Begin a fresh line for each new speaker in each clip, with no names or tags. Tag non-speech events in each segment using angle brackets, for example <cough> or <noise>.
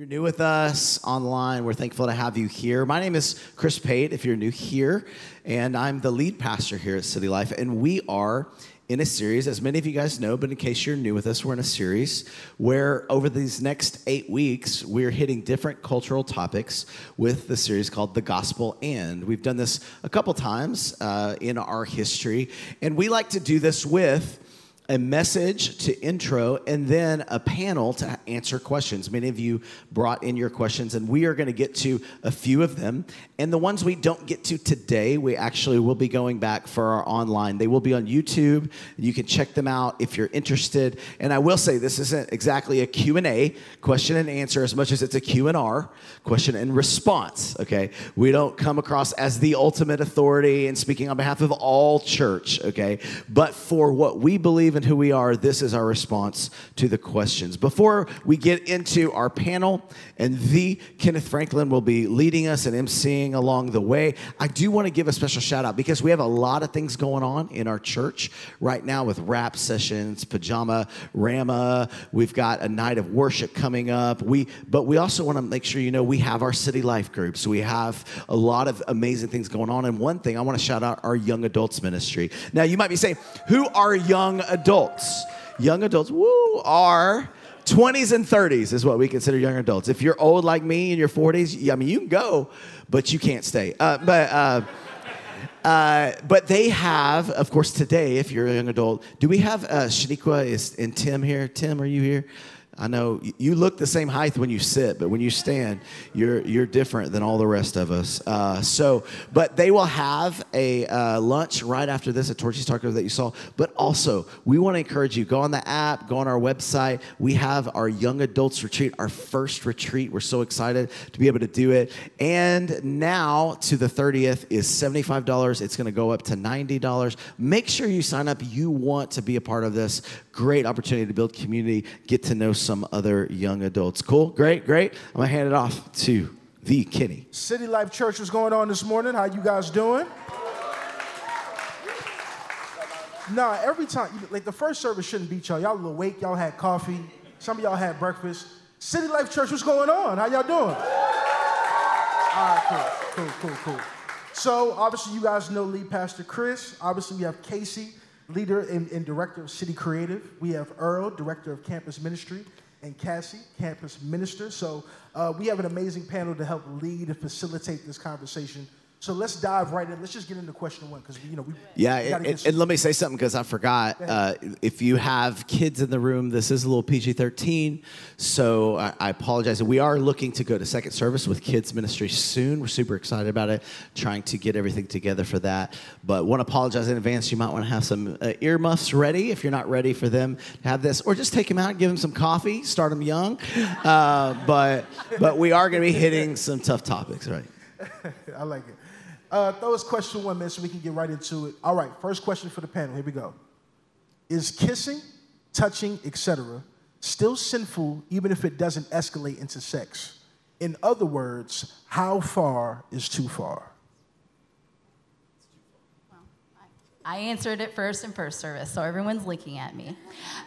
you're new with us online, we're thankful to have you here. My name is Chris Pate, if you're new here, and I'm the lead pastor here at City Life. And we are in a series, as many of you guys know, but in case you're new with us, we're in a series where over these next eight weeks, we're hitting different cultural topics with the series called The Gospel And. We've done this a couple times uh, in our history, and we like to do this with a message to intro and then a panel to answer questions. Many of you brought in your questions, and we are going to get to a few of them. And the ones we don't get to today, we actually will be going back for our online. They will be on YouTube. You can check them out if you're interested. And I will say this isn't exactly a Q&A, question and answer, as much as it's a Q&R, question and response, okay? We don't come across as the ultimate authority and speaking on behalf of all church, okay? But for what we believe and who we are, this is our response to the questions. Before we get into our panel, and the Kenneth Franklin will be leading us and emceeing along the way, I do want to give a special shout out because we have a lot of things going on in our church right now with rap sessions, pajama rama. We've got a night of worship coming up. We, but we also want to make sure you know we have our city life groups. We have a lot of amazing things going on. And one thing I want to shout out our young adults ministry. Now you might be saying, who are young adults? Adults, young adults, woo, are 20s and 30s is what we consider young adults. If you're old like me in your 40s, I mean, you can go, but you can't stay. Uh, but uh, uh, but they have, of course, today. If you're a young adult, do we have uh, Shaniqua is and Tim here? Tim, are you here? I know you look the same height when you sit, but when you stand, you're you're different than all the rest of us. Uh, so, but they will have a uh, lunch right after this at Torchy's Taco that you saw. But also, we want to encourage you go on the app, go on our website. We have our young adults retreat, our first retreat. We're so excited to be able to do it. And now to the 30th is $75. It's going to go up to $90. Make sure you sign up. You want to be a part of this great opportunity to build community, get to know some other young adults. Cool, great, great. I'm gonna hand it off to the Kenny.
City Life Church was going on this morning. How you guys doing? Nah, every time, like the first service shouldn't beat y'all. Y'all were awake, y'all had coffee, some of y'all had breakfast. City Life Church, what's going on? How y'all doing? All right, cool, cool, cool, cool. So, obviously, you guys know lead pastor Chris. Obviously, we have Casey leader and, and, director of City Creative. We have Earl, director of campus ministry, and Cassie, campus minister. So uh, we have an amazing panel to help lead and facilitate this conversation so let's dive right in. Let's just get into question one because you know we.
Yeah, and, and, and, let me say something because I forgot. Uh, if you have kids in the room, this is a little PG thirteen, so I, I, apologize. We are looking to go to second service with kids ministry soon. We're super excited about it, trying to get everything together for that. But want to apologize in advance. You might want to have some uh, earmuffs ready if you're not ready for them to have this, or just take them out, give them some coffee, start them young. Uh, but but we are going to be hitting some tough topics, right? <laughs>
I like it. Uh, throw us question one, man, so we can get right into it. All right, first question for the panel. Here we go. Is kissing, touching, etc., still sinful even if it doesn't escalate into sex? In other words, how far is too far?
I answered it first in first service, so everyone's looking at me.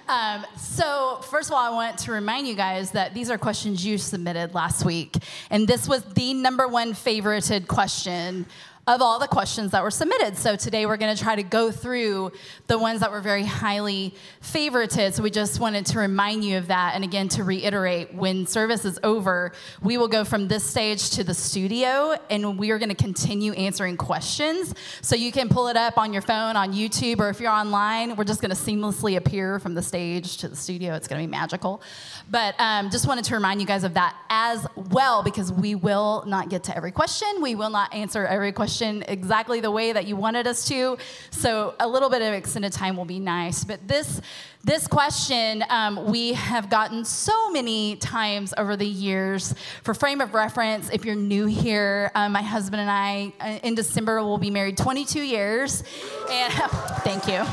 Um, so, first of all, I want to remind you guys that these are questions you submitted last week, and this was the number one favorited question of all the questions that were submitted. So today we're going to try to go through the ones that were very highly favorited. So we just wanted to remind you of that. And again, to reiterate, when service is over, we will go from this stage to the studio and we are going to continue answering questions. So you can pull it up on your phone, on YouTube, or if you're online, we're just going to seamlessly appear from the stage to the studio. It's going to be magical. But um, just wanted to remind you guys of that as well because we will not get to every question. We will not answer every question exactly the way that you wanted us to. So a little bit of extended time will be nice. But this this question um, we have gotten so many times over the years. For frame of reference, if you're new here, um, my husband and I uh, in December will be married 22 years, and <laughs> thank you.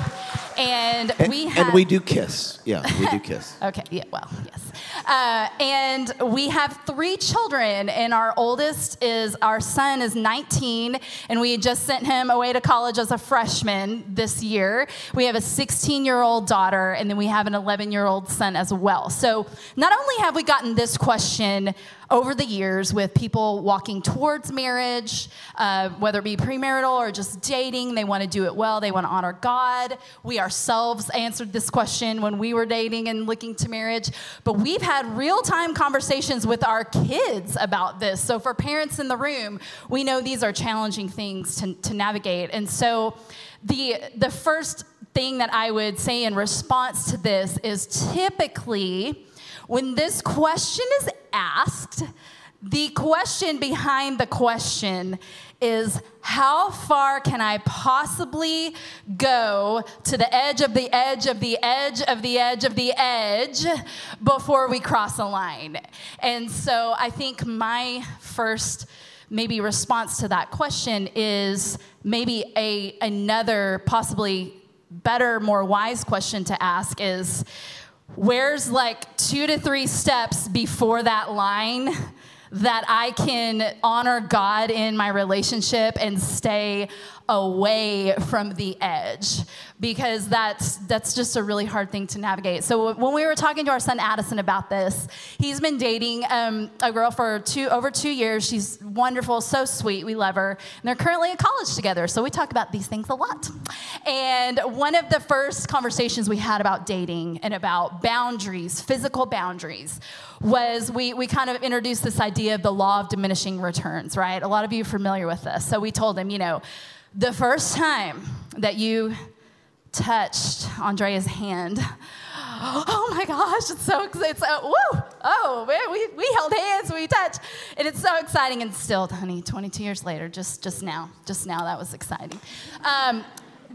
and,
And,
we have
and we do kiss. Yeah, we do kiss. <laughs>
Okay, yeah, well, yes. Uh, and we have three children, and our oldest is our son is 19, and we just sent him away to college as a freshman this year. We have a 16 year old daughter, and then we have an 11 year old son as well. So not only have we gotten this question over the years with people walking towards marriage, uh, whether it be premarital or just dating. They want to do it well, they want to honor God. We ourselves answered this question when we were dating and looking to marriage. But we've had real time conversations with our kids about this. So, for parents in the room, we know these are challenging things to, to navigate. And so, the, the first thing that I would say in response to this is typically, when this question is asked, the question behind the question is how far can I possibly go to the edge of the edge of the edge of the edge of the edge before we cross a line? And so I think my first maybe response to that question is maybe a another possibly better more wise question to ask is where's like two to three steps before that line that I can honor God in my relationship and stay away from the edge because that's that's just a really hard thing to navigate. So when we were talking to our son Addison about this, he's been dating um, a girl for two over two years. She's wonderful, so sweet. We love her. And they're currently in college together, so we talk about these things a lot. And one of the first conversations we had about dating and about boundaries, physical boundaries, was we we kind of introduced this idea of the law of diminishing returns. Right? A lot of you are familiar with this. So we told him, you know the first time that you touched Andrea's hand, <gasps> oh my gosh, it's so exciting. So, woo, oh, man, we, we held hands, we touched. And it's so exciting. And still, honey, 22 years later, just, just now, just now, that was exciting. Um,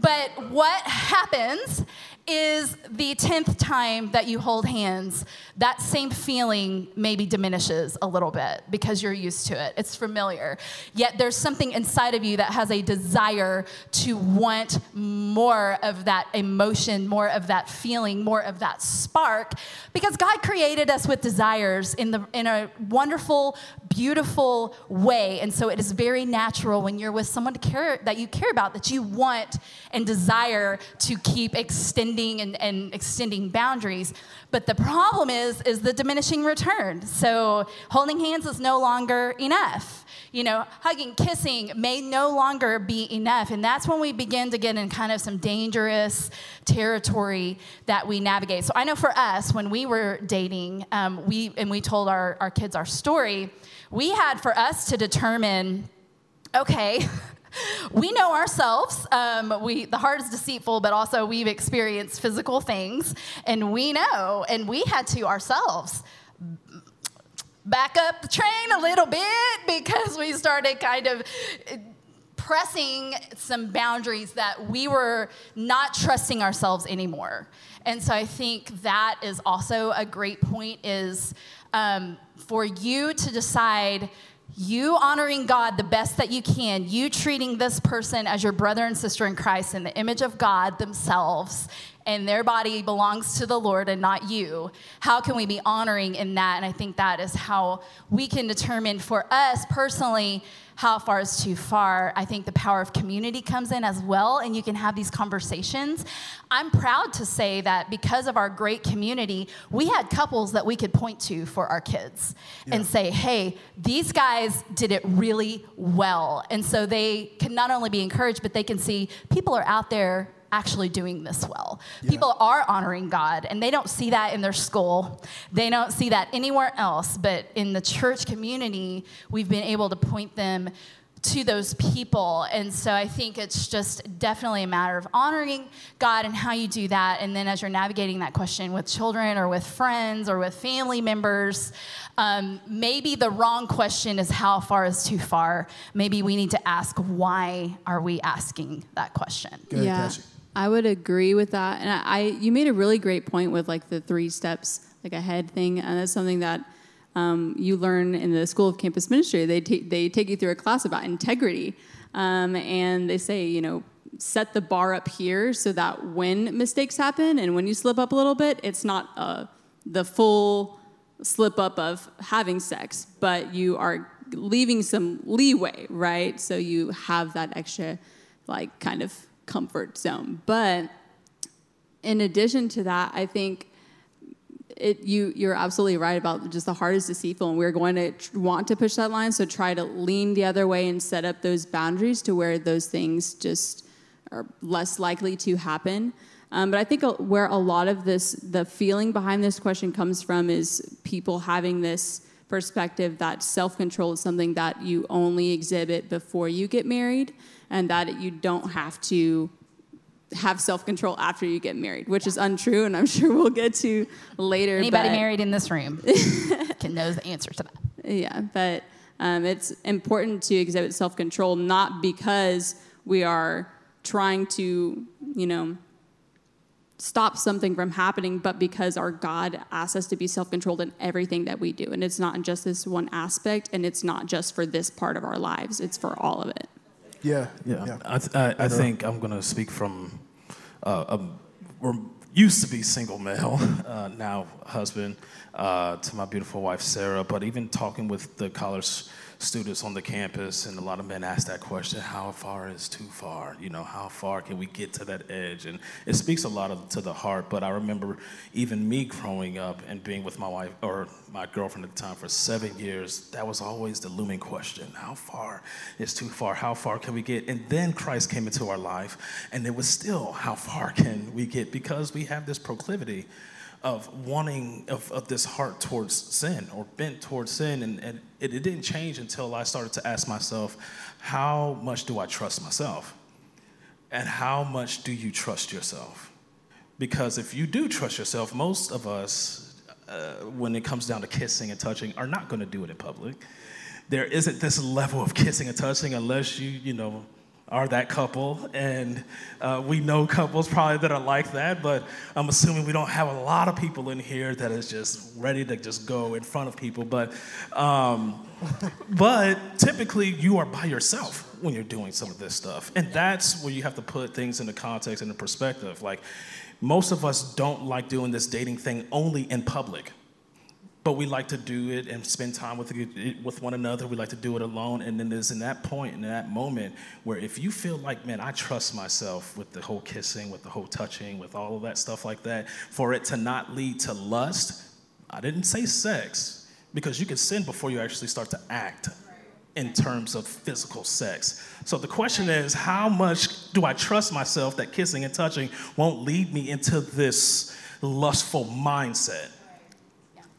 but what happens is the 10th time that you hold hands, that same feeling maybe diminishes a little bit because you're used to it. It's familiar. Yet there's something inside of you that has a desire to want more of that emotion, more of that feeling, more of that spark because God created us with desires in the in a wonderful, beautiful way. And so it is very natural when you're with someone care that you care about that you want and desire to keep extending and, and extending boundaries. But the problem is, is the diminishing return. So holding hands is no longer enough. You know, hugging, kissing may no longer be enough. And that's when we begin to get in kind of some dangerous territory that we navigate. So I know for us, when we were dating, um, we and we told our, our kids our story, we had for us to determine, okay, <laughs> <laughs> we know ourselves. Um, we the heart is deceitful, but also we've experienced physical things, and we know, and we had to ourselves back up the train a little bit because we started kind of pressing some boundaries that we were not trusting ourselves anymore. And so I think that is also a great point is um, for you to decide you honoring God the best that you can, you treating this person as your brother and sister in Christ in the image of God themselves, and their body belongs to the Lord and not you. How can we be honoring in that? And I think that is how we can determine for us personally how far is too far. I think the power of community comes in as well, and you can have these conversations. I'm proud to say that because of our great community, we had couples that we could point to for our kids yeah. and say, hey, these guys did it really well. And so they can not only be encouraged, but they can see people are out there actually doing this well. Yeah. People are honoring God, and they don't see that in their school. They don't see that anywhere else. But in the church community, we've been able to point them to those people. And so I think it's just definitely a matter of honoring God and how you do that. And then as you're navigating that question with children or with friends or with family members, um, maybe the wrong question is how far is too far. Maybe we need to ask why are we asking that question?
Good, yeah. Cassie. I would agree with that. And I, I, you made a really great point with like the three steps, like ahead thing. And that's something that um, you learn in the School of Campus Ministry. They, ta- they take you through a class about integrity. Um, and they say, you know, set the bar up here so that when mistakes happen and when you slip up a little bit, it's not uh, the full slip up of having sex, but you are leaving some leeway, right? So you have that extra, like, kind of comfort zone. But in addition to that, I think it, you you're absolutely right about just the heart is deceitful, and we're going to tr- want to push that line. So try to lean the other way and set up those boundaries to where those things just are less likely to happen. Um, but I think where a lot of this, the feeling behind this question comes from, is people having this perspective that self control is something that you only exhibit before you get married, and that you don't have to have self control after you get married, which is untrue, and I'm <laughs> sure we'll get to later.
Anybody
but-
married in this room <laughs> can knows the answer to that.
yeah, but um, it's important to exhibit self control, not because we are trying to, you know, stop something from happening, but because our God asks us to be self controlled in everything that we do. And it's not just this one aspect, and it's not just for this part of our lives, it's for all of it.
Yeah.
Yeah, I, th- I, I think I'm going to speak from uh, a, we're used to be single male, <laughs> uh, now husband uh, to my beautiful wife Sarah. But even talking with the college students on the campus, and a lot of men ask that question: How far is too far? You know, how far can we get to that edge? And it speaks a lot of, to the heart. But I remember even me growing up and being with my wife or my girlfriend at the time for seven years. That was always the looming question: How far is too far? How far can we get? And then Christ came into our life, and it was still how far can we get because we have this proclivity of wanting of, of this heart towards sin or bent towards sin. And, and it, it didn't change until i started to ask myself how much do i trust myself? And how much do you trust yourself? Because if you do trust yourself most of us uh, when it comes down to kissing and touching are not going to do it in public. There isn't this level of kissing and touching unless you you know are that couple and uh, we know couples probably that are like that but i'm assuming we don't have a lot of people in here that is just ready to just go in front of people but um, <laughs> but typically you are by yourself when you're doing some of this stuff and that's where you have to put things into context and in perspective. Like most of us don't like doing this dating thing only in public but we like to do it and spend time with with one another. We like to do it alone, and then there's in that point, in that moment, where if you feel like, man, I trust myself with the whole kissing, with the whole touching, with all of that stuff like that, for it to not lead to lust. I didn't say sex because you can sin before you actually start to act in terms of physical sex. So the question is, how much do I trust myself that kissing and touching won't lead me into this lustful mindset?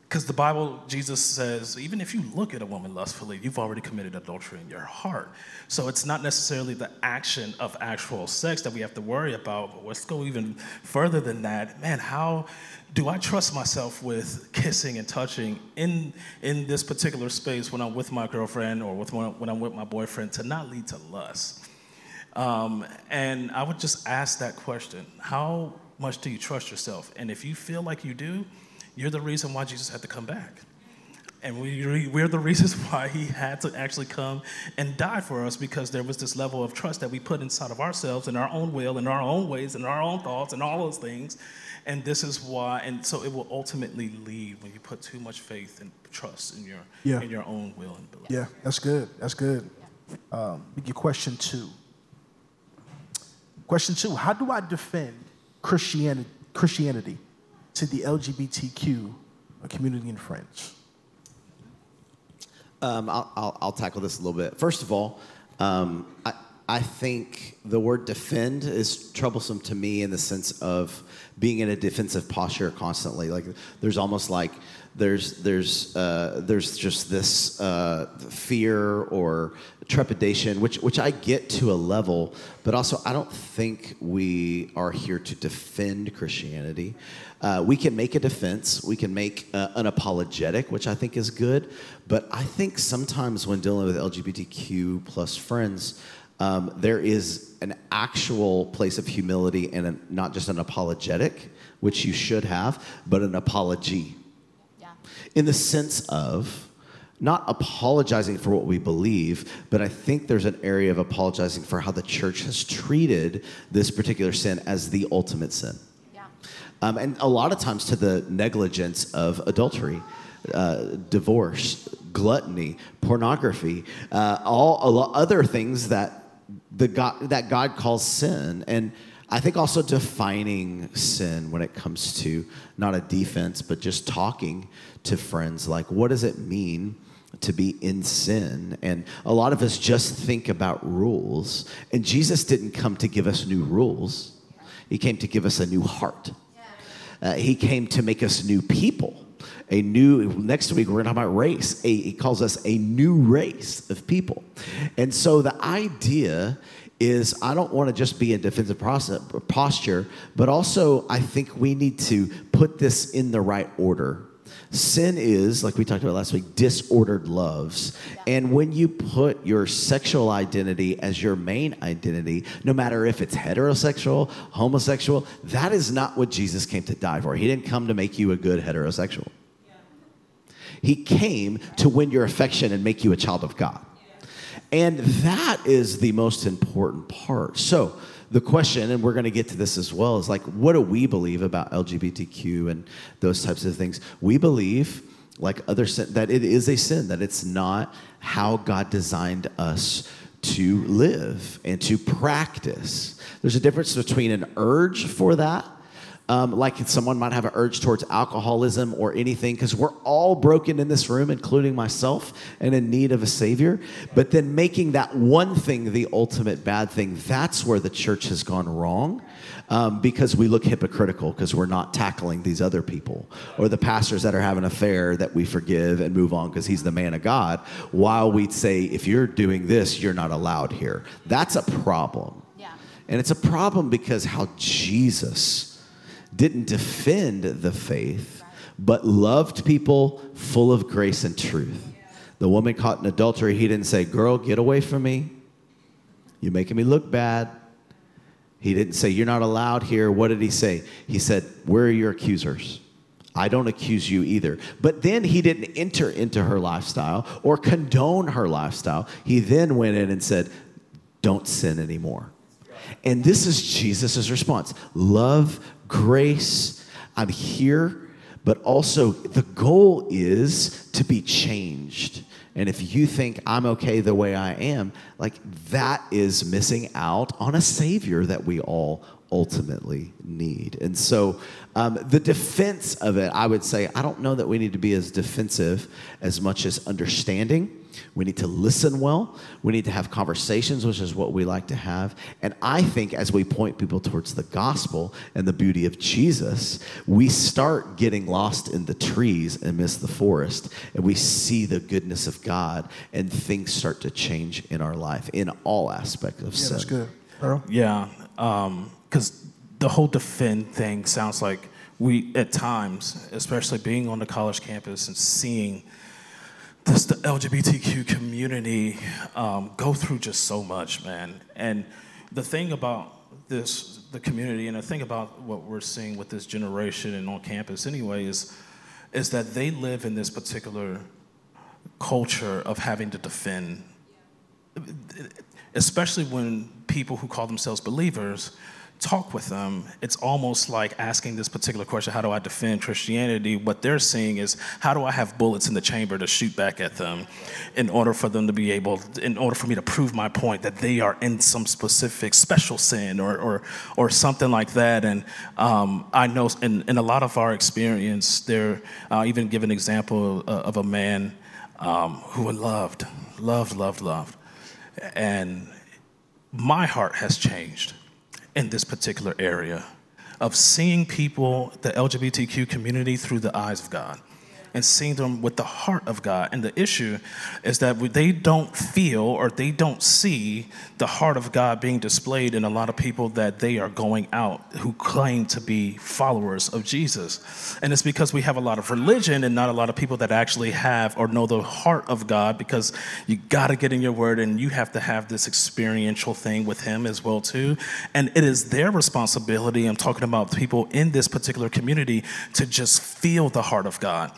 Because the Bible, Jesus says, even if you look at a woman lustfully, you've already committed adultery in your heart. So it's not necessarily the action of actual sex that we have to worry about. But let's go even further than that. Man, how do I trust myself with kissing and touching in, in this particular space when I'm with my girlfriend or with when I'm with my boyfriend to not lead to lust? Um, and I would just ask that question How much do you trust yourself? And if you feel like you do, you're the reason why Jesus had to come back. And we, we're the <laughs> reasons why he had to actually come and die for us because there was this level of trust that we put inside of ourselves and our own will and our own ways and our own thoughts and all those things. And this is why, and so it will ultimately lead when you put too much faith and trust in your,
Yeah.
in your own will and belief.
Yeah, that's good. That's good. Um, get question two. Question two How do I defend Christianity, Christianity to the LGBTQ community in friends?
Um, I'll, I'll, I'll tackle this a little bit. First of all, um, I, I think the word defend is troublesome to me in the sense of being in a defensive posture constantly. Like there's almost like there's there's uh, there's just this uh, fear or trepidation, which which I get to a level, but also I don't think we are here to defend Christianity. Uh, we can make a defense, we can make uh, an apologetic, which I think is good, but I think sometimes when dealing with LGBTQ plus friends, um, there is an actual place of humility and a, not just an apologetic, which you should have, but an apology
Yeah.
in the sense of not apologizing for what we believe, but I think there's an area of apologizing for how the church has treated this particular sin as the ultimate sin.
Yeah.
Um, and a lot of times to the negligence of adultery, uh, divorce, gluttony, pornography, uh, all a lot other things that the God that God calls sin, and I think also defining sin when it comes to not a defense, but just talking to friends like, what does it mean? To be in sin. And a lot of us just think about rules. And Jesus didn't come to give us new rules, He came to give us a new heart. Uh, he came to make us new people. A new, next week we're gonna talk about race. A, he calls us a new race of people. And so the idea is I don't wanna just be in defensive process, posture, but also I think we need to put this in the right order Sin is, like we talked about last week, disordered loves. And when you put your sexual identity as your main identity, no matter if it's heterosexual, homosexual, that is not what Jesus came to die for. He didn't come to make you a good heterosexual. He came to win your affection and make you a child of God. And that is the most important part. So, the question, and we're going to get to this as well, is like, what do we believe about LGBTQ and those types of things? We believe, like other sin, that it is a sin, that it's not how God designed us to live and to practice. There's a difference between an urge for that um, like someone might have an urge towards alcoholism or anything, because we're all broken in this room, including myself, and in need of a Savior. But then making that one thing the ultimate bad thing, that's where the church has gone wrong. Um, because we look hypocritical because we're not tackling these other people or the pastors that are having an affair that we forgive and move on because he's the man of God, while we say, if you're doing this, you're not allowed here. That's a problem.
Yeah.
And it's a problem because how Jesus didn't defend the faith, but loved people full of grace and truth. The woman caught in adultery, he didn't say, Girl, get away from me. You're making me look bad. He didn't say, You're not allowed here. What did he say? He said, Where are your accusers? I don't accuse you either. But then he didn't enter into her lifestyle or condone her lifestyle. He then went in and said, Don't sin anymore. And this is Jesus' response love, grace. I'm here, but also the goal is to be changed. And if you think I'm okay the way I am, like that is missing out on a savior that we all ultimately need. And so um, the defense of it, I would say, I don't know that we need to be as defensive as much as understanding we need to listen well. We need to have conversations, which is what we like to have. And I think as we point people towards the gospel and the beauty of Jesus, we start getting lost in the trees and miss the forest. And we see the goodness of God, and things start to change in our life in all aspects of
yeah,
sin.
That's good. Earl?
Yeah, because um, the whole defend thing sounds like we, at times, especially being on the college campus and seeing this the LGBTQ community um, go through just so much, man. And the thing about this, the community, and the thing about what we're seeing with this generation and on campus anyway, is, is that they live in this particular culture of having to defend, especially when people who call themselves believers talk with them, it's almost like asking this particular question how do I defend Christianity? What they're seeing is how do I have bullets in the chamber to shoot back at them in order for them to be able, in order for me to prove my point that they are in some specific special sin or, or, or something like that. And um, I know in, in a lot of our experience, there, I'll even give an example of, a man um, who loved, loved, loved, loved. And my heart has changed in this particular area of seeing people, the LGBTQ community, through the eyes of God and seeing them with the heart of God. And the issue is that they don't feel or they don't see the heart of God being displayed in a lot of people that they are going out who claim to be followers of Jesus. And it's because we have a lot of religion and not a lot of people that actually have or know the heart of God because you got to get in your word and you have to have this experiential thing with him as well too. And it is their responsibility, I'm talking about people in this particular community to just feel the heart of God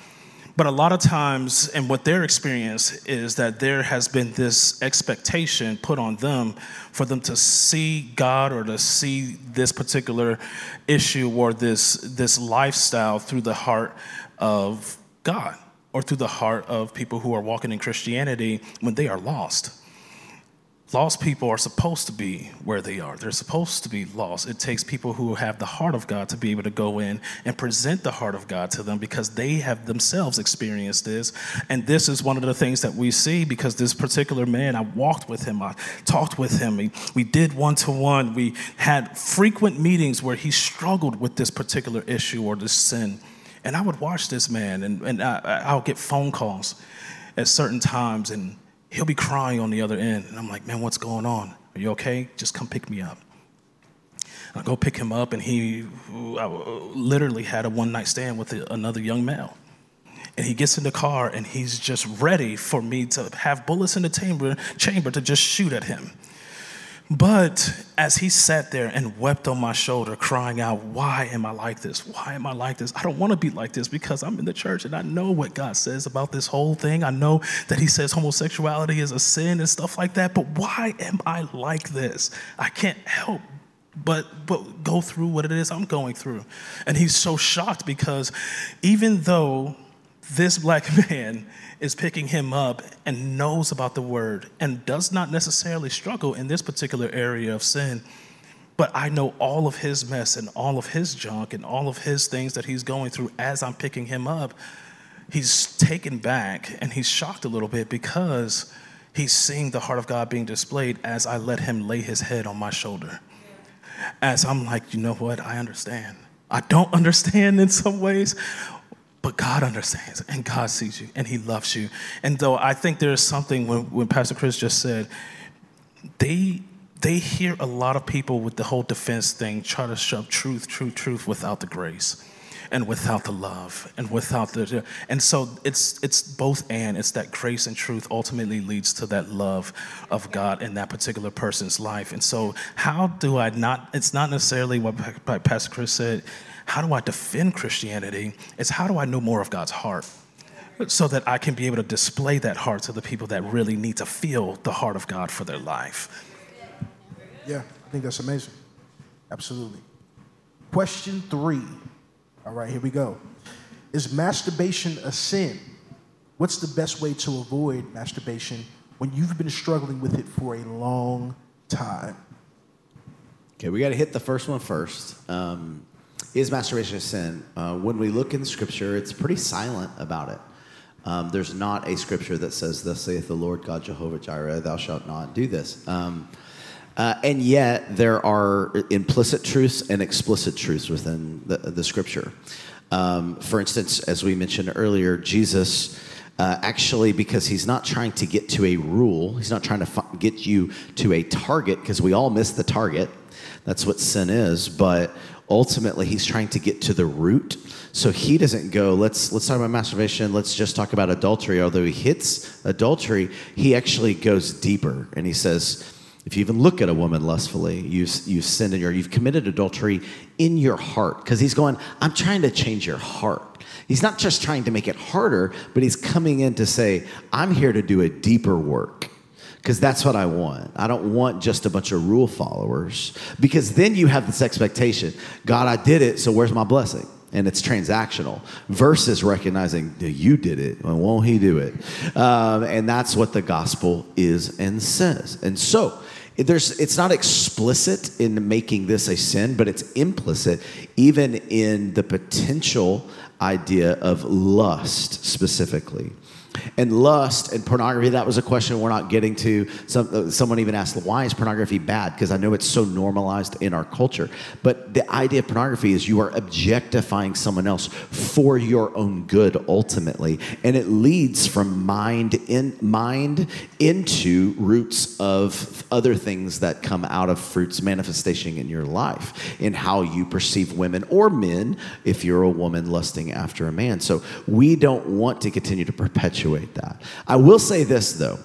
But a lot of times, and what their experience is that there has been this expectation put on them for them to see God or to see this particular issue or this, this lifestyle through the heart of God or through the heart of people who are walking in Christianity when they are lost. Lost people are supposed to be where they are. They're supposed to be lost. It takes people who have the heart of God to be able to go in and present the heart of God to them because they have themselves experienced this. And this is one of the things that we see because this particular man, I walked with him, I talked with him, we, we did one to one, we had frequent meetings where he struggled with this particular issue or this sin. And I would watch this man, and, and I, I'll get phone calls at certain times, and he'll be crying on the other end. And I'm like, man, what's going on? Are you okay? Just come pick me up. I go pick him up, and he literally had a one night stand with another young male. And he gets in the car, and he's just ready for me to have bullets in the chamber, chamber to just shoot at him. But as he sat there and wept on my shoulder, crying out, Why am I like this? Why am I like this? I don't want to be like this because I'm in the church and I know what God says about this whole thing. I know that He says homosexuality is a sin and stuff like that, but why am I like this? I can't help but but go through what it is I'm going through. And he's so shocked because even though this black <laughs> man is picking him up and knows about the word and does not necessarily struggle in this particular area of sin. But I know all of his mess and all of his junk and all of his things that he's going through as I'm picking him up. He's taken back and he's shocked a little bit because he's seeing the heart of God being displayed as I let him lay his head on my shoulder. As I'm like, you know what? I understand. I don't <laughs> understand in some ways, but God understands and God sees you and He loves you. And though I think there's something when, when Pastor Chris just said, they they hear a lot of people with the whole defense thing try to shove truth, truth, truth without the grace and without the love and without the and so it's it's both and it's that grace and truth ultimately leads to that love of God in that particular person's life. And so how do I not it's not necessarily what Pastor Chris said how do I defend Christianity? It's how do I know more of God's heart? So that I can be able to display that heart to the people that really need to feel the heart of God for their life.
Yeah, I think that's amazing. Absolutely. Question three. All right, here we go. Is masturbation a sin? What's the best way to avoid masturbation when you've been struggling with it for a long time?
Okay, we got to hit the first one first. Um, is masturbation a sin? Uh, when we look in Scripture, it's pretty silent about it. Um, there's not a scripture that says, Thus saith the Lord God Jehovah Jireh, thou shalt not do this. Um, uh, and yet, there are implicit truths and explicit truths within the, the scripture. Um, for instance, as we mentioned earlier, Jesus. Uh, actually, because he's not trying to get to a rule, he's not trying to get you to a target, because we all miss the target. That's what sin is. But ultimately he's trying to get to the root. So he doesn't go, let's let's talk about masturbation, let's just talk about adultery. Although he hits adultery, he actually goes deeper and he says, if you even look at a woman lustfully, you, you've sinned in your, you've committed adultery in your heart. Because he's going, I'm trying to change your heart. He's not just trying to make it harder, but he's coming in to say, I'm here to do a deeper work because that's what I want. I don't want just a bunch of rule followers because then you have this expectation God, I did it, so where's my blessing? And it's transactional versus recognizing you did it, and won't he do it? Um, and that's what the gospel is and says. And so, there's, it's not explicit in making this a sin, but it's implicit even in the potential idea of lust specifically. And lust and pornography, that was a question we're not getting to. Some, uh, someone even asked, why is pornography bad? Because I know it's so normalized in our culture. But the idea of pornography is you are objectifying someone else for your own good ultimately. And it leads from mind in mind into roots of other things that come out of fruits manifestation in your life, in how you perceive women or men if you're a woman lusting after a man. So we don't want to continue to perpetuate that. I will say this though.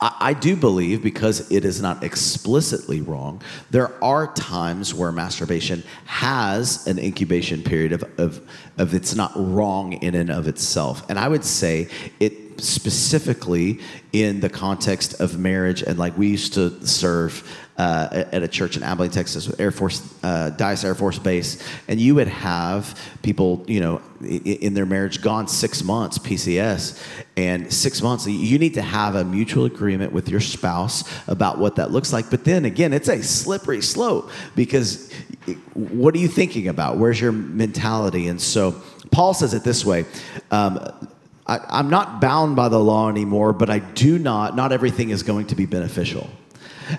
I, I do believe because it is not explicitly wrong, there are times where masturbation has an incubation period of, of, of it's not wrong in and of itself. And I would say it specifically in the context of marriage and like we used to serve uh, at a church in Abilene, Texas, with Air Force, uh, Dyess Air Force Base, and you would have people, you know, in their marriage gone six months, PCS, and six months. You need to have a mutual agreement with your spouse about what that looks like. But then again, it's a slippery slope because what are you thinking about? Where's your mentality? And so Paul says it this way. Um, I, am not bound by the law anymore, but I do not, not everything is going to be beneficial.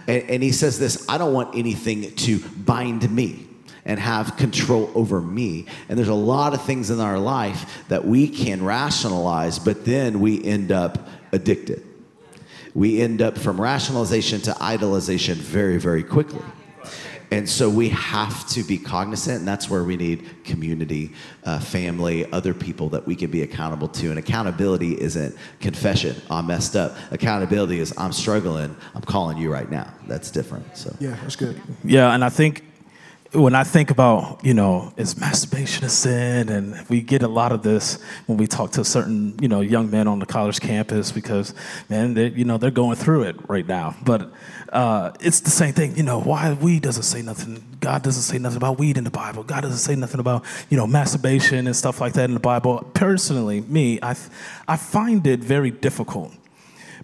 And, and he says this I don't want anything to bind me and have control over me. And there's a lot of things in our life that we can rationalize, but then we end up addicted. We end up from rationalization to idolization very, very quickly. And so we have to be cognizant, and that's where we need community, uh, family, other people that we can be accountable to. And accountability isn't confession, I'm messed up. Accountability is I'm struggling, I'm calling you right now. That's different. So
yeah, that's good.
Yeah, and I think when I think about, you know, is masturbation a sin? And we get a lot of this when we talk to certain, you know, young men on the college campus because, man, they, you know, they're going through it right now. But uh, it's the same thing, you know, why weed doesn't say nothing. God doesn't say nothing about weed in the Bible. God doesn't say nothing about, you know, masturbation and stuff like that in the Bible. Personally, me, I, I find it very difficult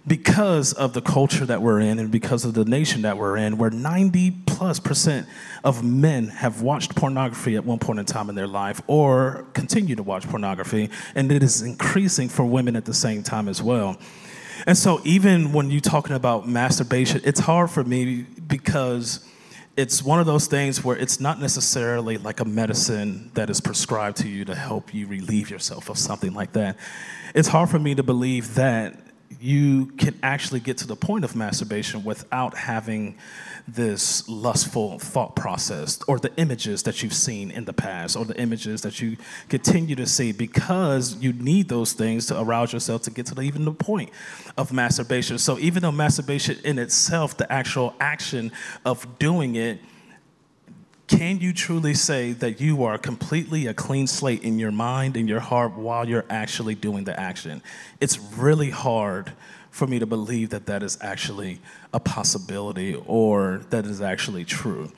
because of the culture that we're in and because of the nation that we're in, where 90 plus percent of men have watched pornography at one point in time in their life or continue to watch pornography, and it is increasing for women at the same time as well. And so, even when you're talking about masturbation, it's hard for me because it's one of those things where it's not necessarily like a medicine that is prescribed to you to help you relieve yourself of something like that. It's hard for me to believe that you can actually get to the point of masturbation without having this lustful thought process or the images that you've seen in the past or the images that you continue to see because you need those things to arouse yourself to get to the, even the point of masturbation. So even though masturbation in itself, the actual action of doing it, can you truly say that you are completely a clean slate in your mind and your heart while you're actually doing the action? It's really hard for me to believe that that is actually a possibility or that is actually true.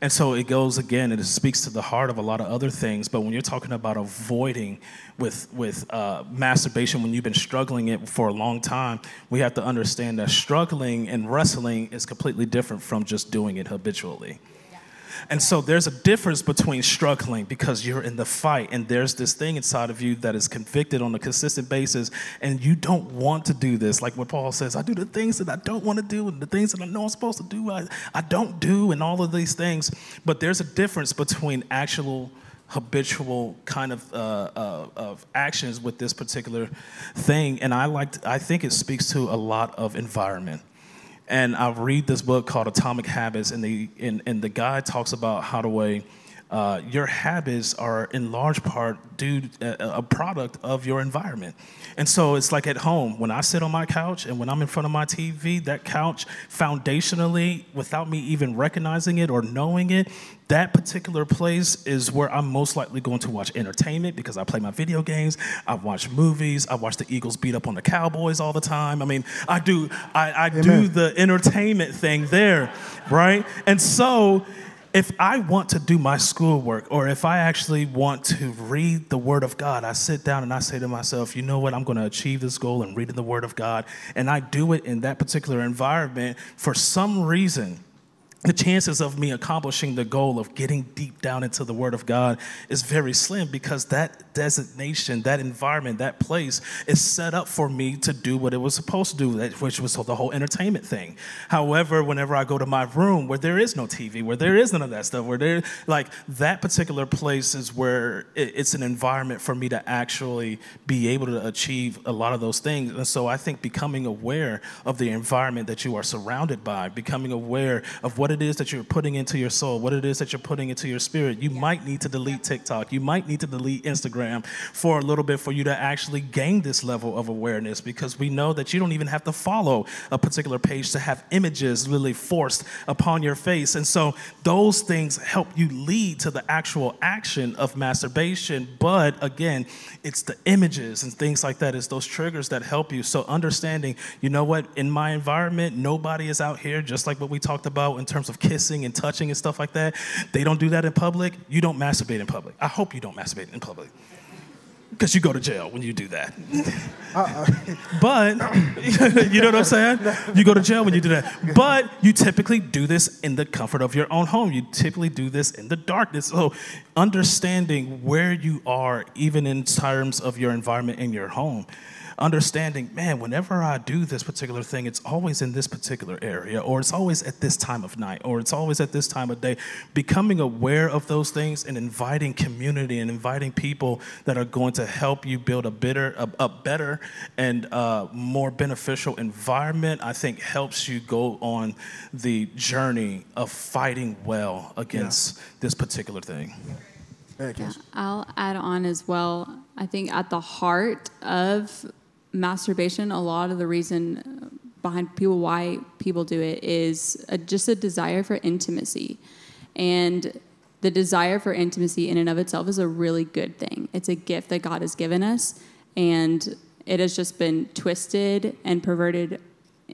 And so it goes again, it speaks to the heart of a lot of other things. But when you're talking about avoiding with, with uh, masturbation, when you've been struggling it for a long time, we have to understand that struggling and wrestling is completely different from just doing it habitually. And so there's a difference between struggling because you're in the fight and there's this thing inside of you that is convicted on a consistent basis and you don't want to do this. Like what Paul says, I do the things that I don't want to do and the things that I know I'm supposed to do, I, I don't do, and all of these things. But there's a difference between actual habitual kind of, uh, uh, of actions with this particular thing. And I like, I think it speaks to a lot of environment and I read this book called Atomic Habits, and the and, and the guy talks about how to weigh. Uh, your habits are in large part due a, uh, a product of your environment. And so it's like at home, when I sit on my couch and when I'm in front of my TV, that couch foundationally, without me even recognizing it or knowing it, that particular place is where I'm most likely going to watch entertainment because I play my video games, I watch movies, I watch the Eagles beat up on the Cowboys all the time. I mean, I do I, I do the entertainment thing there, right? And so if I want to do my schoolwork or if I actually want to read the Word of God, I sit down and I say to myself, you know what, I'm going to achieve this goal in reading the Word of God. And I do it in that particular environment for some reason the chances of me accomplishing the goal of getting deep down into the Word of God is very slim because that designation, that environment, that place is set up for me to do what it was supposed to do, which was the whole entertainment thing. However, whenever I go to my room where there is no TV, where there is none of that stuff, where there, like that particular place is where it's an environment for me to actually be able to achieve a lot of those things. And so I think becoming aware of the environment that you are surrounded by, becoming aware of what it is that you're putting into your soul, what it is that you're putting into your spirit, you might need to delete TikTok. You might need to delete Instagram for a little bit for you to actually gain this level of awareness because we know that you don't even have to follow a particular page to have images really forced upon your face. And so those things help you lead to the actual action of masturbation. But again, it's the images and things like that, it's those triggers that help you. So understanding, you know what, in my environment, nobody is out here, just like what we talked about in terms of kissing and touching and stuff like that. They don't do that in public. You don't masturbate in public. I hope you don't masturbate in public because you go to jail when you do that. <laughs> Uh-uh. but <laughs> you know what I'm saying? You go to jail when you do that. But you typically do this in the comfort of your own home. You typically do this in the darkness. So understanding where you are, even in terms of your environment in your home understanding, man, whenever I do this particular thing, it's always in this particular area, or it's always at this time of night, or it's always at this time of day. Becoming aware of those things and inviting community and inviting people that are going to help you build a better, a, a better and uh, more beneficial environment, I think helps you go on the journey of fighting well against yeah. this particular thing.
Yeah, I'll add on as well. I think at the heart of masturbation, a lot of the reason uh, behind people why people do it is a, just a desire for intimacy. And the desire for intimacy in and of itself is a really good thing. It's a gift that God has given us, and it has just been twisted and perverted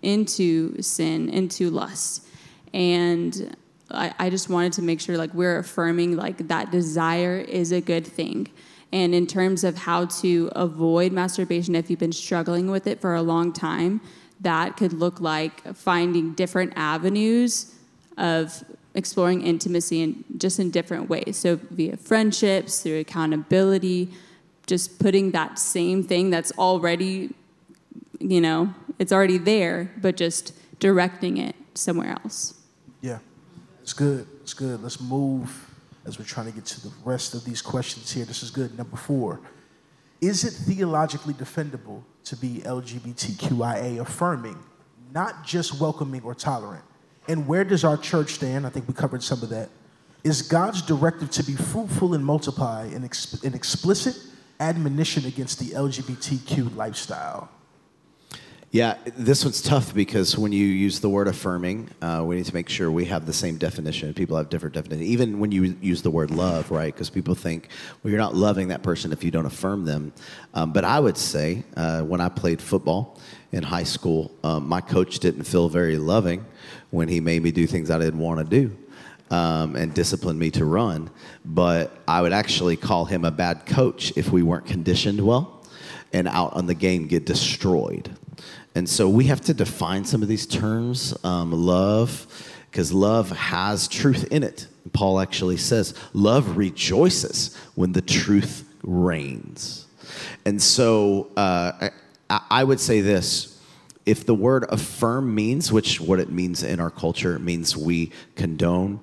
into sin, into lust. And I, I just wanted to make sure like we're affirming like that desire is a good thing and in terms of how to avoid masturbation, if you've been struggling with it for a long time, that could look like finding different avenues of exploring intimacy in just in different ways. So via friendships, through accountability, just putting that same thing that's already, you know, it's already there, but just directing it somewhere else.
Yeah, it's good. It's good. Let's move as we're trying to get to the rest of these questions here. This is good. Number four Is it theologically defendable to be LGBTQIA affirming, not just welcoming or tolerant? And where does our church stand? I think we covered some of that. Is God's directive to be fruitful and multiply an, ex- an explicit admonition against the LGBTQ lifestyle?
Yeah, this one's tough because when you use the word affirming, uh, we need to make sure we have the same definition. People have different definitions. Even when you use the word love, right? Because people think, well, you're not loving that person if you don't affirm them. Um, but I would say, uh, when I played football in high school, um, my coach didn't feel very loving when he made me do things I didn't want to do. Um, and disciplined me to run, but I would actually call him a bad coach if we weren't conditioned well and out on the game get destroyed. And so we have to define some of these terms. Um, love, because love has truth in it. Paul actually says, love rejoices when the truth reigns. And so uh, I, I would say this if the word affirm means, which what it means in our culture, means we condone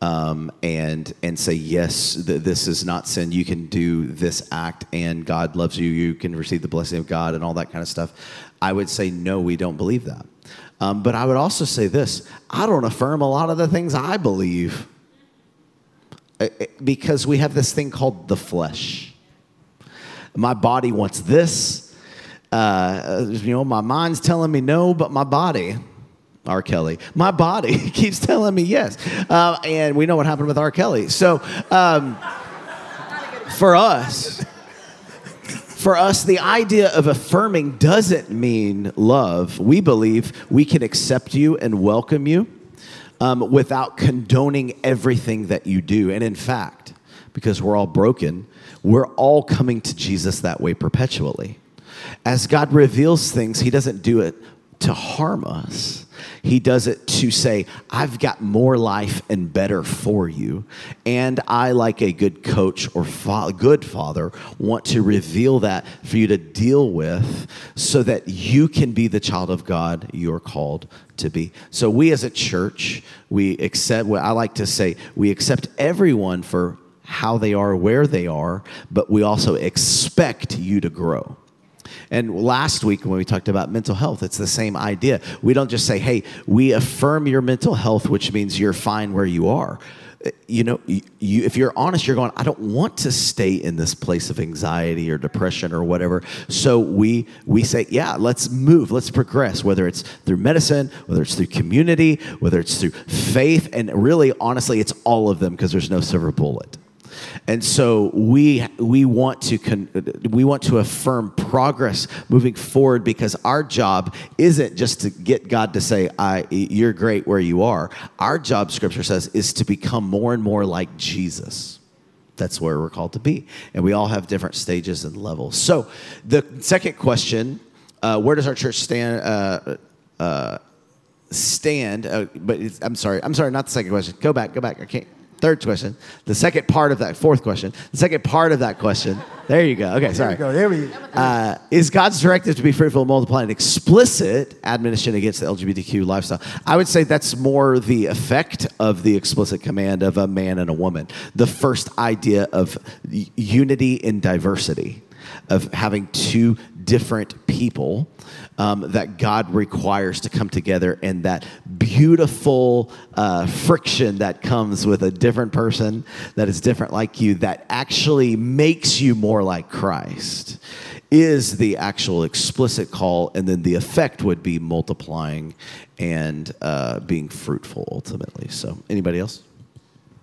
um, and and say yes, th- this is not sin. You can do this act, and God loves you. You can receive the blessing of God, and all that kind of stuff. I would say, no, we don't believe that. Um, but I would also say this I don't affirm a lot of the things I believe because we have this thing called the flesh. My body wants this. Uh, you know, my mind's telling me no, but my body, R. Kelly, my body <laughs> keeps telling me yes. Uh, and we know what happened with R. Kelly. So um, for us, for us, the idea of affirming doesn't mean love. We believe we can accept you and welcome you um, without condoning everything that you do. And in fact, because we're all broken, we're all coming to Jesus that way perpetually. As God reveals things, He doesn't do it to harm us. He does it to say, I've got more life and better for you. And I, like a good coach or fa- good father, want to reveal that for you to deal with so that you can be the child of God you're called to be. So, we as a church, we accept, what I like to say, we accept everyone for how they are, where they are, but we also expect you to grow. And last week, when we talked about mental health, it's the same idea. We don't just say, hey, we affirm your mental health, which means you're fine where you are. Uh, you know, you, if you're honest, you're going, I don't want to stay in this place of anxiety or depression or whatever. So we we say, yeah, let's move, let's progress, whether it's through medicine, whether it's through community, whether it's through faith, and really, honestly, it's all of them because there's no silver bullet. And so we we want to con, we want to affirm progress moving forward because our job isn't just to get God to say I you're great where you are. Our job scripture says is to become more and more like Jesus. That's where we're called to be. And we all have different stages and levels. So the second question, uh, where does our church stand uh, uh, stand uh, but I'm sorry. I'm sorry, not the second question. Go back, go back. I can't third question. The second part of that fourth question. The second part of that question. There you go. Okay, sorry.
There we go. There we go.
Uh, is God's directive to be fruitful and multiply an explicit admonition against the LGBTQ lifestyle? I would say that's more the effect of the explicit command of a man and a woman. The first idea of unity in diversity, of having two different people um, that God requires to come together, and that beautiful uh, friction that comes with a different person that is different like you, that actually makes you more like Christ, is the actual explicit call, and then the effect would be multiplying and uh, being fruitful ultimately. So, anybody else?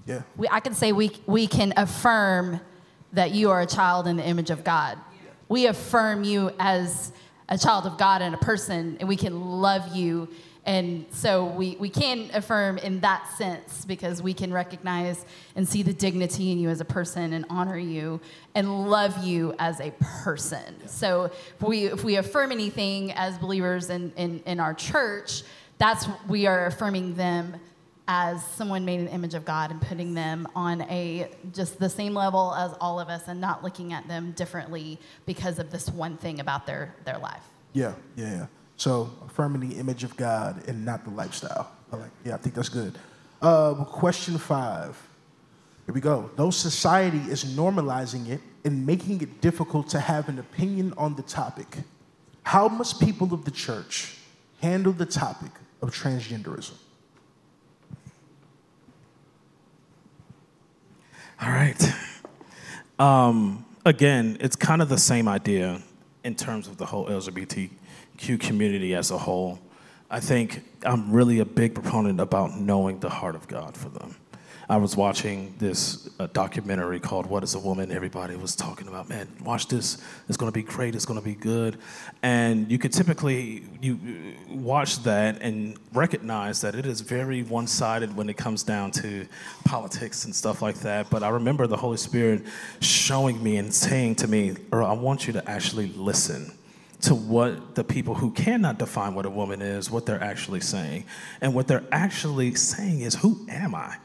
Yeah.
We, I can say we, we can affirm that you are a child in the image of God. We affirm you as a child of God and a person, and we can love you. And so we, we can affirm in that sense because we can recognize and see the dignity in you as a person and honor you and love you as a person. So if we, if we affirm anything as believers in, in, in our church, that's we are affirming them as someone made an image of God and putting them on a just the same level as all of us and not looking at them differently because of this one thing about their their life.
Yeah, yeah, yeah. So affirming the image of God and not the lifestyle. I like, yeah, I think that's good. Uh, question five. Here we go. Though society is normalizing it and making it difficult to have an opinion on the topic, how must people of the church handle the topic of transgenderism?
All right. Um, again, it's kind of the same idea in terms of the whole LGBTQ community as a whole. I think I'm really a big proponent about knowing the heart of God for them. I was watching this uh, documentary called What is a Woman? Everybody was talking about, man, watch this. It's going to be great. It's going to be good. And you could typically you watch that and recognize that it is very one-sided when it comes down to politics and stuff like that. But I remember the Holy Spirit showing me and saying to me, Earl, I want you to actually listen to what the people who cannot define what a woman is, what they're actually saying. And what they're actually saying is, who am I?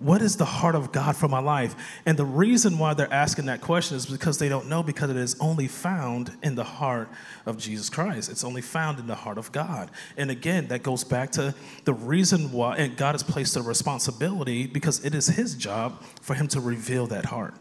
What is the heart of God for my life? And the reason why they're asking that question is because they don't know, because it is only found in the heart of Jesus Christ. It's only found in the heart of God. And again, that goes back to the reason why, and God has placed a responsibility because it is His job for Him to reveal that heart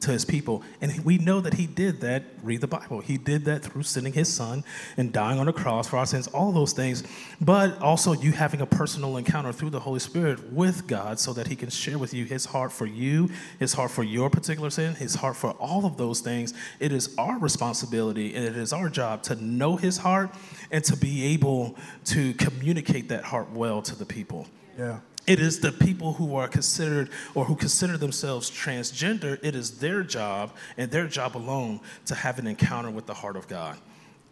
to his people. And we know that he did that, read the Bible. He did that through sending his son and dying on the cross for our sins, all those things. But also you having a personal encounter through the Holy Spirit with God so that he can share with you his heart for you, his heart for your particular sin, his heart for all of those things. It is our responsibility and it is our job to know his heart and to be able to communicate that heart well to the people.
Yeah.
It is the people who are considered or who consider themselves transgender, it is their job and their job alone to have an encounter with the heart of God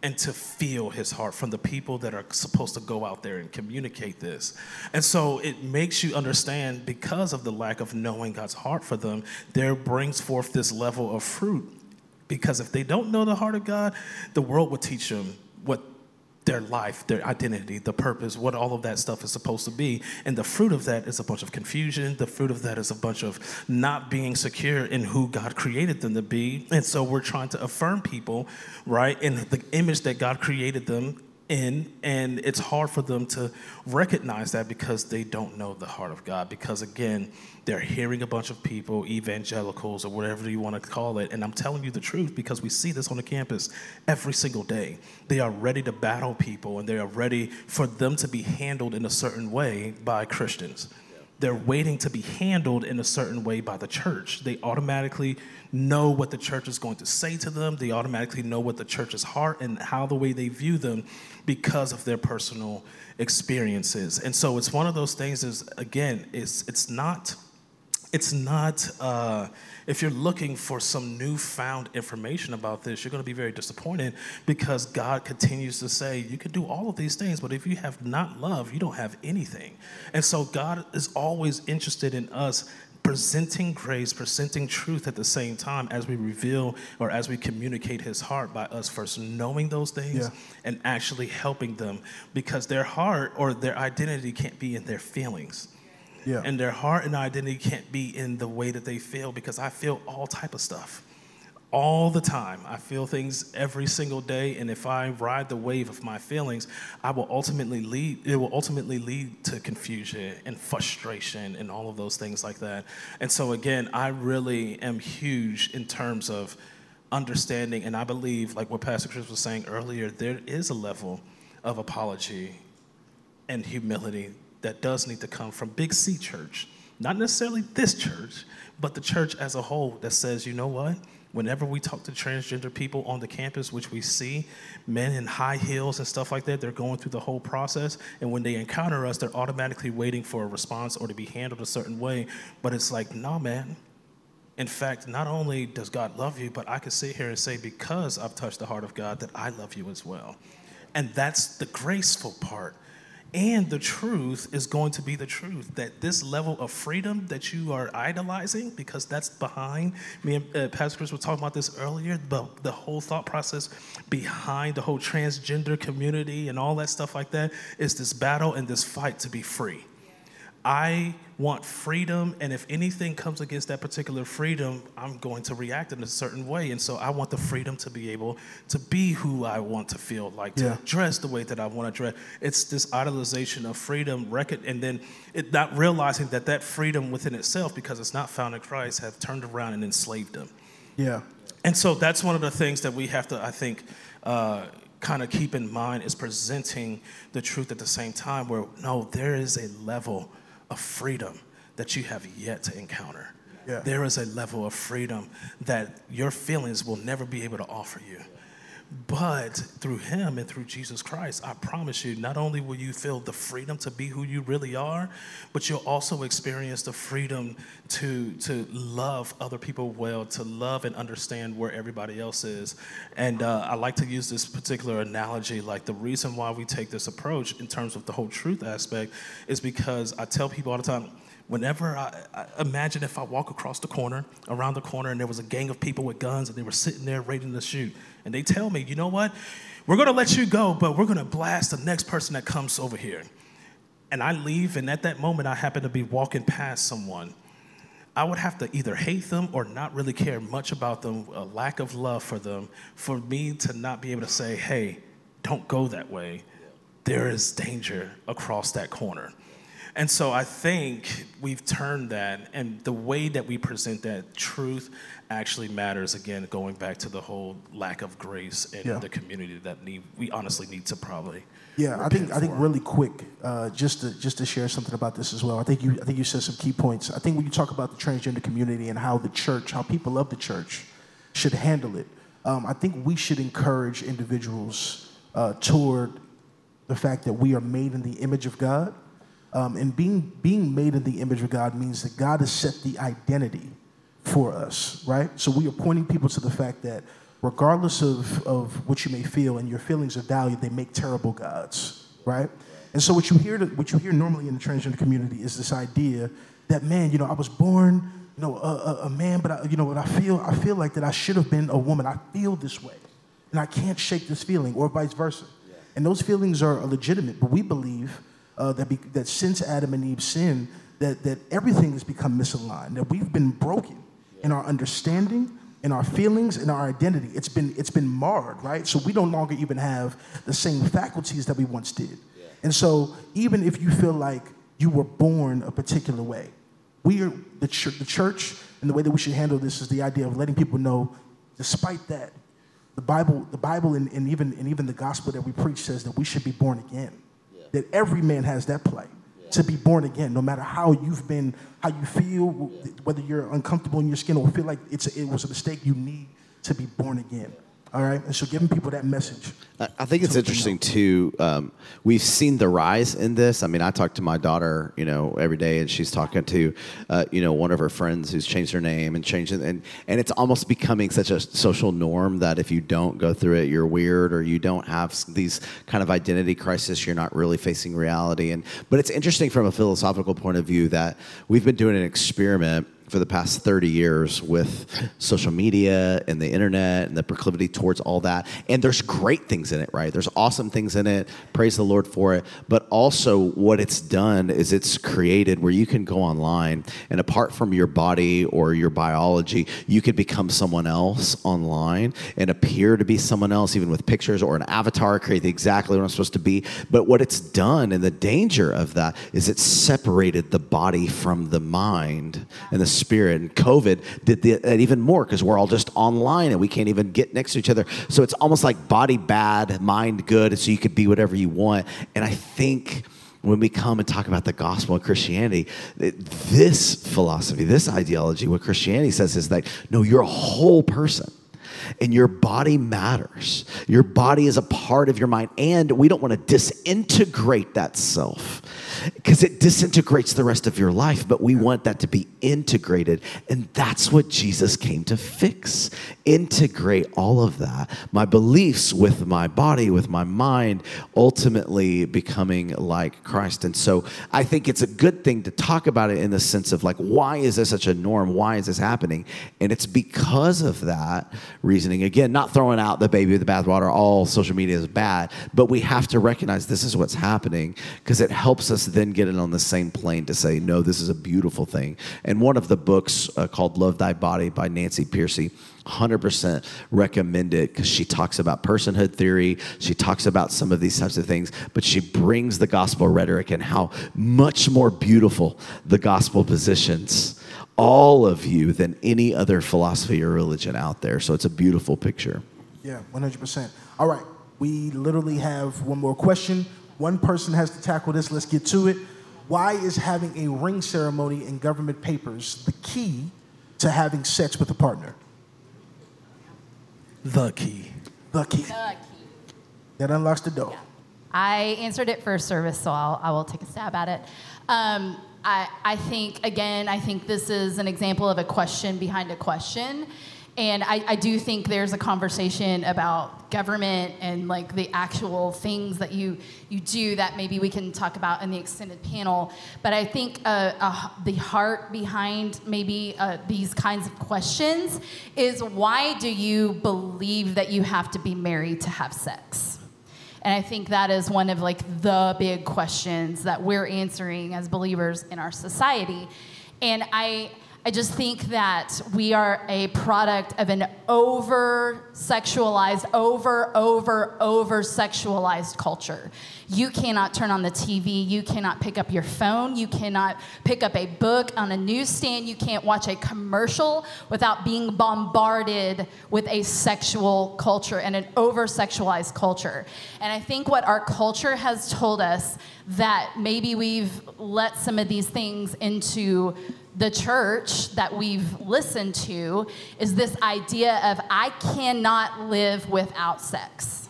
and to feel his heart from the people that are supposed to go out there and communicate this. And so it makes you understand because of the lack of knowing God's heart for them, there brings forth this level of fruit. Because if they don't know the heart of God, the world will teach them their life, their identity, the purpose, what all of that stuff is supposed to be. And the fruit of that is a bunch of confusion. The fruit of that is a bunch of not being secure in who God created them to be. And so we're trying to affirm people, right, in the image that God created them in and it's hard for them to recognize that because they don't know the heart of god because again they're hearing a bunch of people evangelicals or whatever you want to call it and i'm telling you the truth because we see this on the campus every single day they are ready to battle people and they are ready for them to be handled in a certain way by christians they're waiting to be handled in a certain way by the church. They automatically know what the church is going to say to them. They automatically know what the church's heart and how the way they view them because of their personal experiences. And so it's one of those things is again, it's it's not it's not uh, if you're looking for some newfound information about this you're going to be very disappointed because god continues to say you can do all of these things but if you have not love you don't have anything and so god is always interested in us presenting grace presenting truth at the same time as we reveal or as we communicate his heart by us first knowing those things
Yeah.
and actually helping them because their heart or their identity can't be in their feelings
Yeah.
and their heart and identity can't be in the way that they feel because i feel all type of stuff all the time i feel things every single day and if i ride the wave of my feelings i will ultimately lead it will ultimately lead to confusion and frustration and all of those things like that and so again i really am huge in terms of understanding and i believe like what pastor chris was saying earlier there is a level of apology and humility that does need to come from Big C Church. Not necessarily this church, but the church as a whole that says, you know what? Whenever we talk to transgender people on the campus, which we see men in high heels and stuff like that, they're going through the whole process. And when they encounter us, they're automatically waiting for a response or to be handled a certain way. But it's like, no, man. In fact, not only does God love you, but I can sit here and say, because I've touched the heart of God, that I love you as well. And that's the graceful part. And the truth is going to be the truth that this level of freedom that you are idolizing, because that's behind me and uh, Pastor Chris were talking about this earlier, but the whole thought process behind the whole transgender community and all that stuff like that is this battle and this fight to be free. I want freedom, and if anything comes against that particular freedom, I'm going to react in a certain way. And so I want the freedom to be able to be who I want to feel like, to
Yeah.
dress the way that I want to dress. It's this idolization of freedom, record, and then it not realizing that that freedom within itself, because it's not found in Christ, have turned around and enslaved them.
Yeah.
And so that's one of the things that we have to, I think, uh, kind of keep in mind is presenting the truth at the same time where, no, there is a level of freedom that you have yet to encounter.
Yeah.
There is a level of freedom that your feelings will never be able to offer you. But through Him and through Jesus Christ, I promise you, not only will you feel the freedom to be who you really are, but you'll also experience the freedom to, to love other people well, to love and understand where everybody else is. And uh, I like to use this particular analogy like the reason why we take this approach in terms of the whole truth aspect is because I tell people all the time, Whenever I, I imagine if I walk across the corner, around the corner, and there was a gang of people with guns and they were sitting there ready to shoot, and they tell me, you know what, we're gonna let you go, but we're gonna blast the next person that comes over here. And I leave, and at that moment, I happen to be walking past someone. I would have to either hate them or not really care much about them, a lack of love for them, for me to not be able to say, hey, don't go that way. There is danger across that corner. And so I think we've turned that, and the way that we present that truth actually matters. Again, going back to the whole lack of grace in
Yeah.
the community that need, we honestly need to probably.
Yeah, I think I think really quick, uh, just to just to share something about this as well. I think you I think you said some key points. I think when you talk about the transgender community and how the church, how people of the church should handle it, um, I think we should encourage individuals uh, toward the fact that we are made in the image of God, um, and being being made in the image of God means that God has set the identity for us, right? So we are pointing people to the fact that regardless of, of what you may feel and your feelings of value, they make terrible gods, right? And so what you hear what you hear normally in the transgender community is this idea that man, you know, I was born, you know, a, a, a man, but I, you know, what I feel I feel like that I should have been a woman. I feel this way, and I can't shake this feeling, or vice versa. And those feelings are legitimate, but we believe uh, that, be, that since Adam and Eve sinned, that, that everything has become misaligned, that we've been broken in our understanding in our feelings in our identity. It's been it's been marred, right? So we no longer even have the same faculties that we once did. And so even if you feel like you were born a particular way, we are the, ch- the church and the way that we should handle this is the idea of letting people know, despite that, the Bible, the Bible and, and even and even the gospel that we preach says that we should be born again. That every man has that play to be born again, no matter how you've been, how you feel, whether you're uncomfortable in your skin or feel like it's a, it was a mistake, you need to be born again. All right, and so giving people that message.
I- think it's interesting too. Um, we've seen the rise in this. I mean, I talk to my daughter, you know, every day, and she's talking to, uh, you know, one of her friends who's changed her name and changed it, and and it's almost becoming such a social norm that if you don't go through it, you're weird, or you don't have these kind of identity crisis, you're not really facing reality. And but it's interesting from a philosophical point of view that we've been doing an experiment for the past 30 years with social media and the internet and the proclivity towards all that. And there's great things in it, right? There's awesome things in it. Praise the Lord for it. But also, what it's done is it's created where you can go online and apart from your body or your biology, you could become someone else online and appear to be someone else, even with pictures or an avatar, create exactly what I'm supposed to be. But what it's done and the danger of that is it's separated the body from the mind and the spirit. And COVID did that even more because we're all just online and we can't even get next to each other. So it's almost like body bad, mind good, so you could be whatever you want. And I think when we come and talk about the gospel and Christianity, this philosophy, this ideology, what Christianity says is that no, you're a whole person and your body matters. Your body is a part of your mind, and we don't want to disintegrate that self because it disintegrates the rest of your life, but we want that to be integrated. And that's what Jesus came to fix integrate all of that my beliefs with my body, with my mind, ultimately becoming like Christ. And so I think it's a good thing to talk about it in the sense of like, why is this such a norm? Why is this happening? And it's because of that reasoning. Again, not throwing out the baby with the bathwater, all social media is bad, but we have to recognize this is what's happening because it helps us then get it on the same plane to say, no, this is a beautiful thing. And one of the books uh, called Love Thy Body by Nancy Pearcey, 100% recommend it because she talks about personhood theory. She talks about some of these types of things, but she brings the gospel rhetoric and how much more beautiful the gospel positions all of you than any other philosophy or religion out there. So it's a beautiful picture.
Yeah, 100%. All right, we literally have one more question. One person has to tackle this. Let's get to it. Why is having a ring ceremony in government papers the key to having sex with a partner?
The key.
The key. The key. That unlocks the door.
I answered it first service, so I'll, I will take a stab at it. Um, I, I think, again, I think this is an example of a question behind a question. And I, I do think there's a conversation about government and like the actual things that you, you do that maybe we can talk about in the extended panel. But I think uh, uh, the heart behind maybe uh, these kinds of questions is why do you believe that you have to be married to have sex? And I think that is one of like the big questions that we're answering as believers in our society. And I I just think that we are a product of an over sexualized, over, over, over sexualized culture. You cannot turn on the TV. You cannot pick up your phone. You cannot pick up a book on a newsstand. You can't watch a commercial without being bombarded with a sexual culture and an over sexualized culture. And I think what our culture has told us that maybe we've let some of these things into the church that we've listened to is this idea of I cannot live without sex.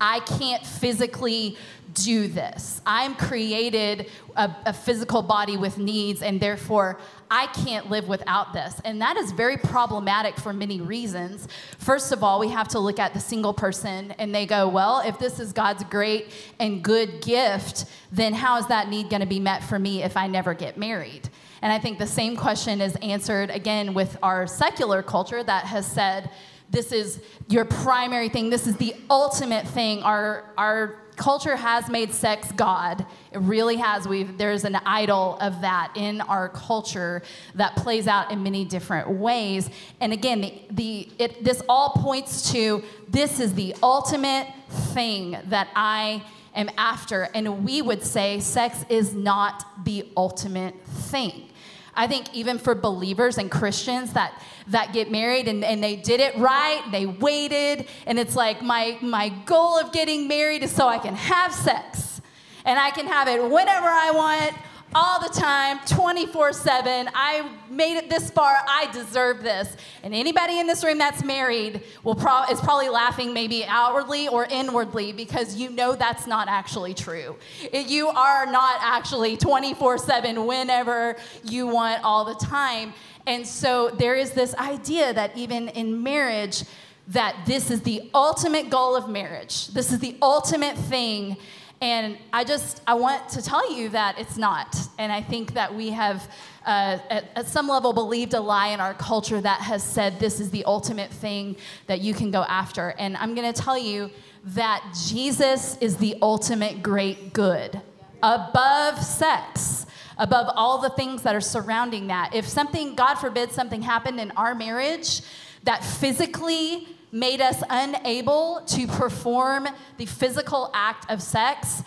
I can't physically do this. I'm created a, a, physical body with needs, and therefore I can't live without this. And that is very problematic for many reasons. First of all, we have to look at the single person and they go, well, if this is God's great and good gift, then how is that need going to be met for me if I never get married? And I think the same question is answered again with our secular culture that has said, this is your primary thing. This is the ultimate thing. Our, our culture has made sex God. It really has. we there's an idol of that in our culture that plays out in many different ways. And again, the, the it, this all points to this is the ultimate thing that I am after. And we would say sex is not the ultimate thing. I think even for believers and Christians that that get married and, and they did it right, they waited, and it's like my my goal of getting married is so I can have sex. And I can have it whenever I want, all the time, 24 7. I made it this far. I deserve this. And anybody in this room that's married will pro- is probably laughing maybe outwardly or inwardly because you know that's not actually true. It, you are not actually 24 7 whenever you want all the time. And so there is this idea that even in marriage, that this is the ultimate goal of marriage. This is the ultimate thing and I just, I want to tell you that it's not. And I think that we have, uh, at, at, some level, believed a lie in our culture that has said this is the ultimate thing that you can go after. And I'm going to tell you that Jesus is the ultimate great good above sex. Above all the things that are surrounding that. If something, God forbid, something happened in our marriage that physically made us unable to perform the physical act of sex,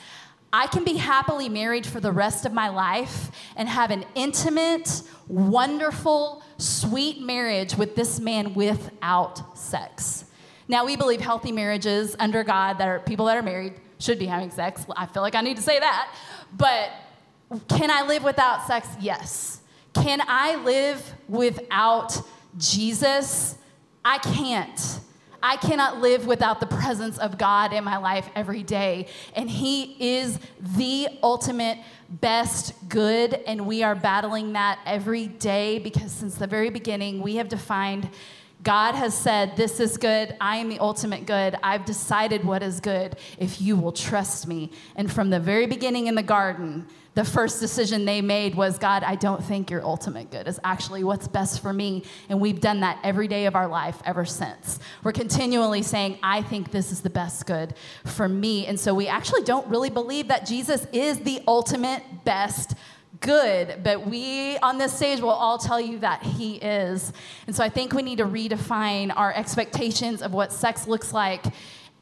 I can be happily married for the rest of my life and have an intimate, wonderful, sweet marriage with this man without sex. Now, we believe healthy marriages under God that are people that are married should be having sex. I feel like I need to say that. But can I live without sex? Yes. Can I live without Jesus? I can't. I cannot live without the presence of God in my life every day. And He is the ultimate best good. And we are battling that every day because since the very beginning, we have defined God has said, This is good. I am the ultimate good. I've decided what is good if you will trust me. And from the very beginning in the garden, the first decision they made was God, I don't think your ultimate good is actually what's best for me. And we've done that every day of our life ever since. We're continually saying, I think this is the best good for me. And so we actually don't really believe that Jesus is the ultimate best good, but we on this stage will all tell you that he is. And so I think we need to redefine our expectations of what sex looks like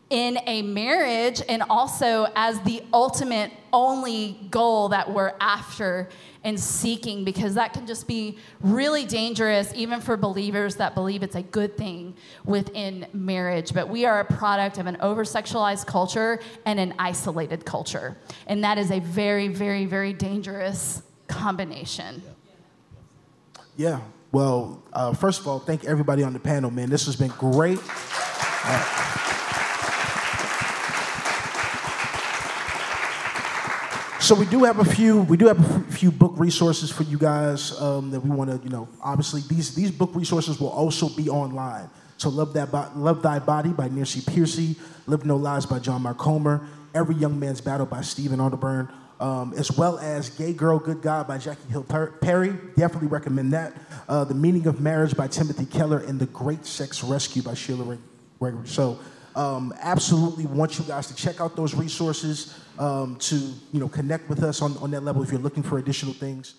in a marriage and also as the ultimate only goal that we're after and seeking because that can just be really dangerous even for believers that believe it's a good thing within marriage but we are a product of an over sexualized culture and an isolated culture and that is a very very very dangerous combination
yeah well uh, first of all thank everybody on the panel man this has been great uh, So we do have a few. We do have a few book resources for you guys um, that we want to, you know. Obviously, these these book resources will also be online. So love that, Bo- love thy body by Nancy Pearcey, Live No Lies by John Mark Comer, Every Young Man's Battle by Stephen Arterburn, um, as well as Gay Girl, Good God by Jackie Hill Perry. Definitely recommend that. Uh, the Meaning of Marriage by Timothy Keller and The Great Sex Rescue by Sheila Gregory. So um, absolutely want you guys to check out those resources um, to you know connect with us on, on that level if you're looking for additional things.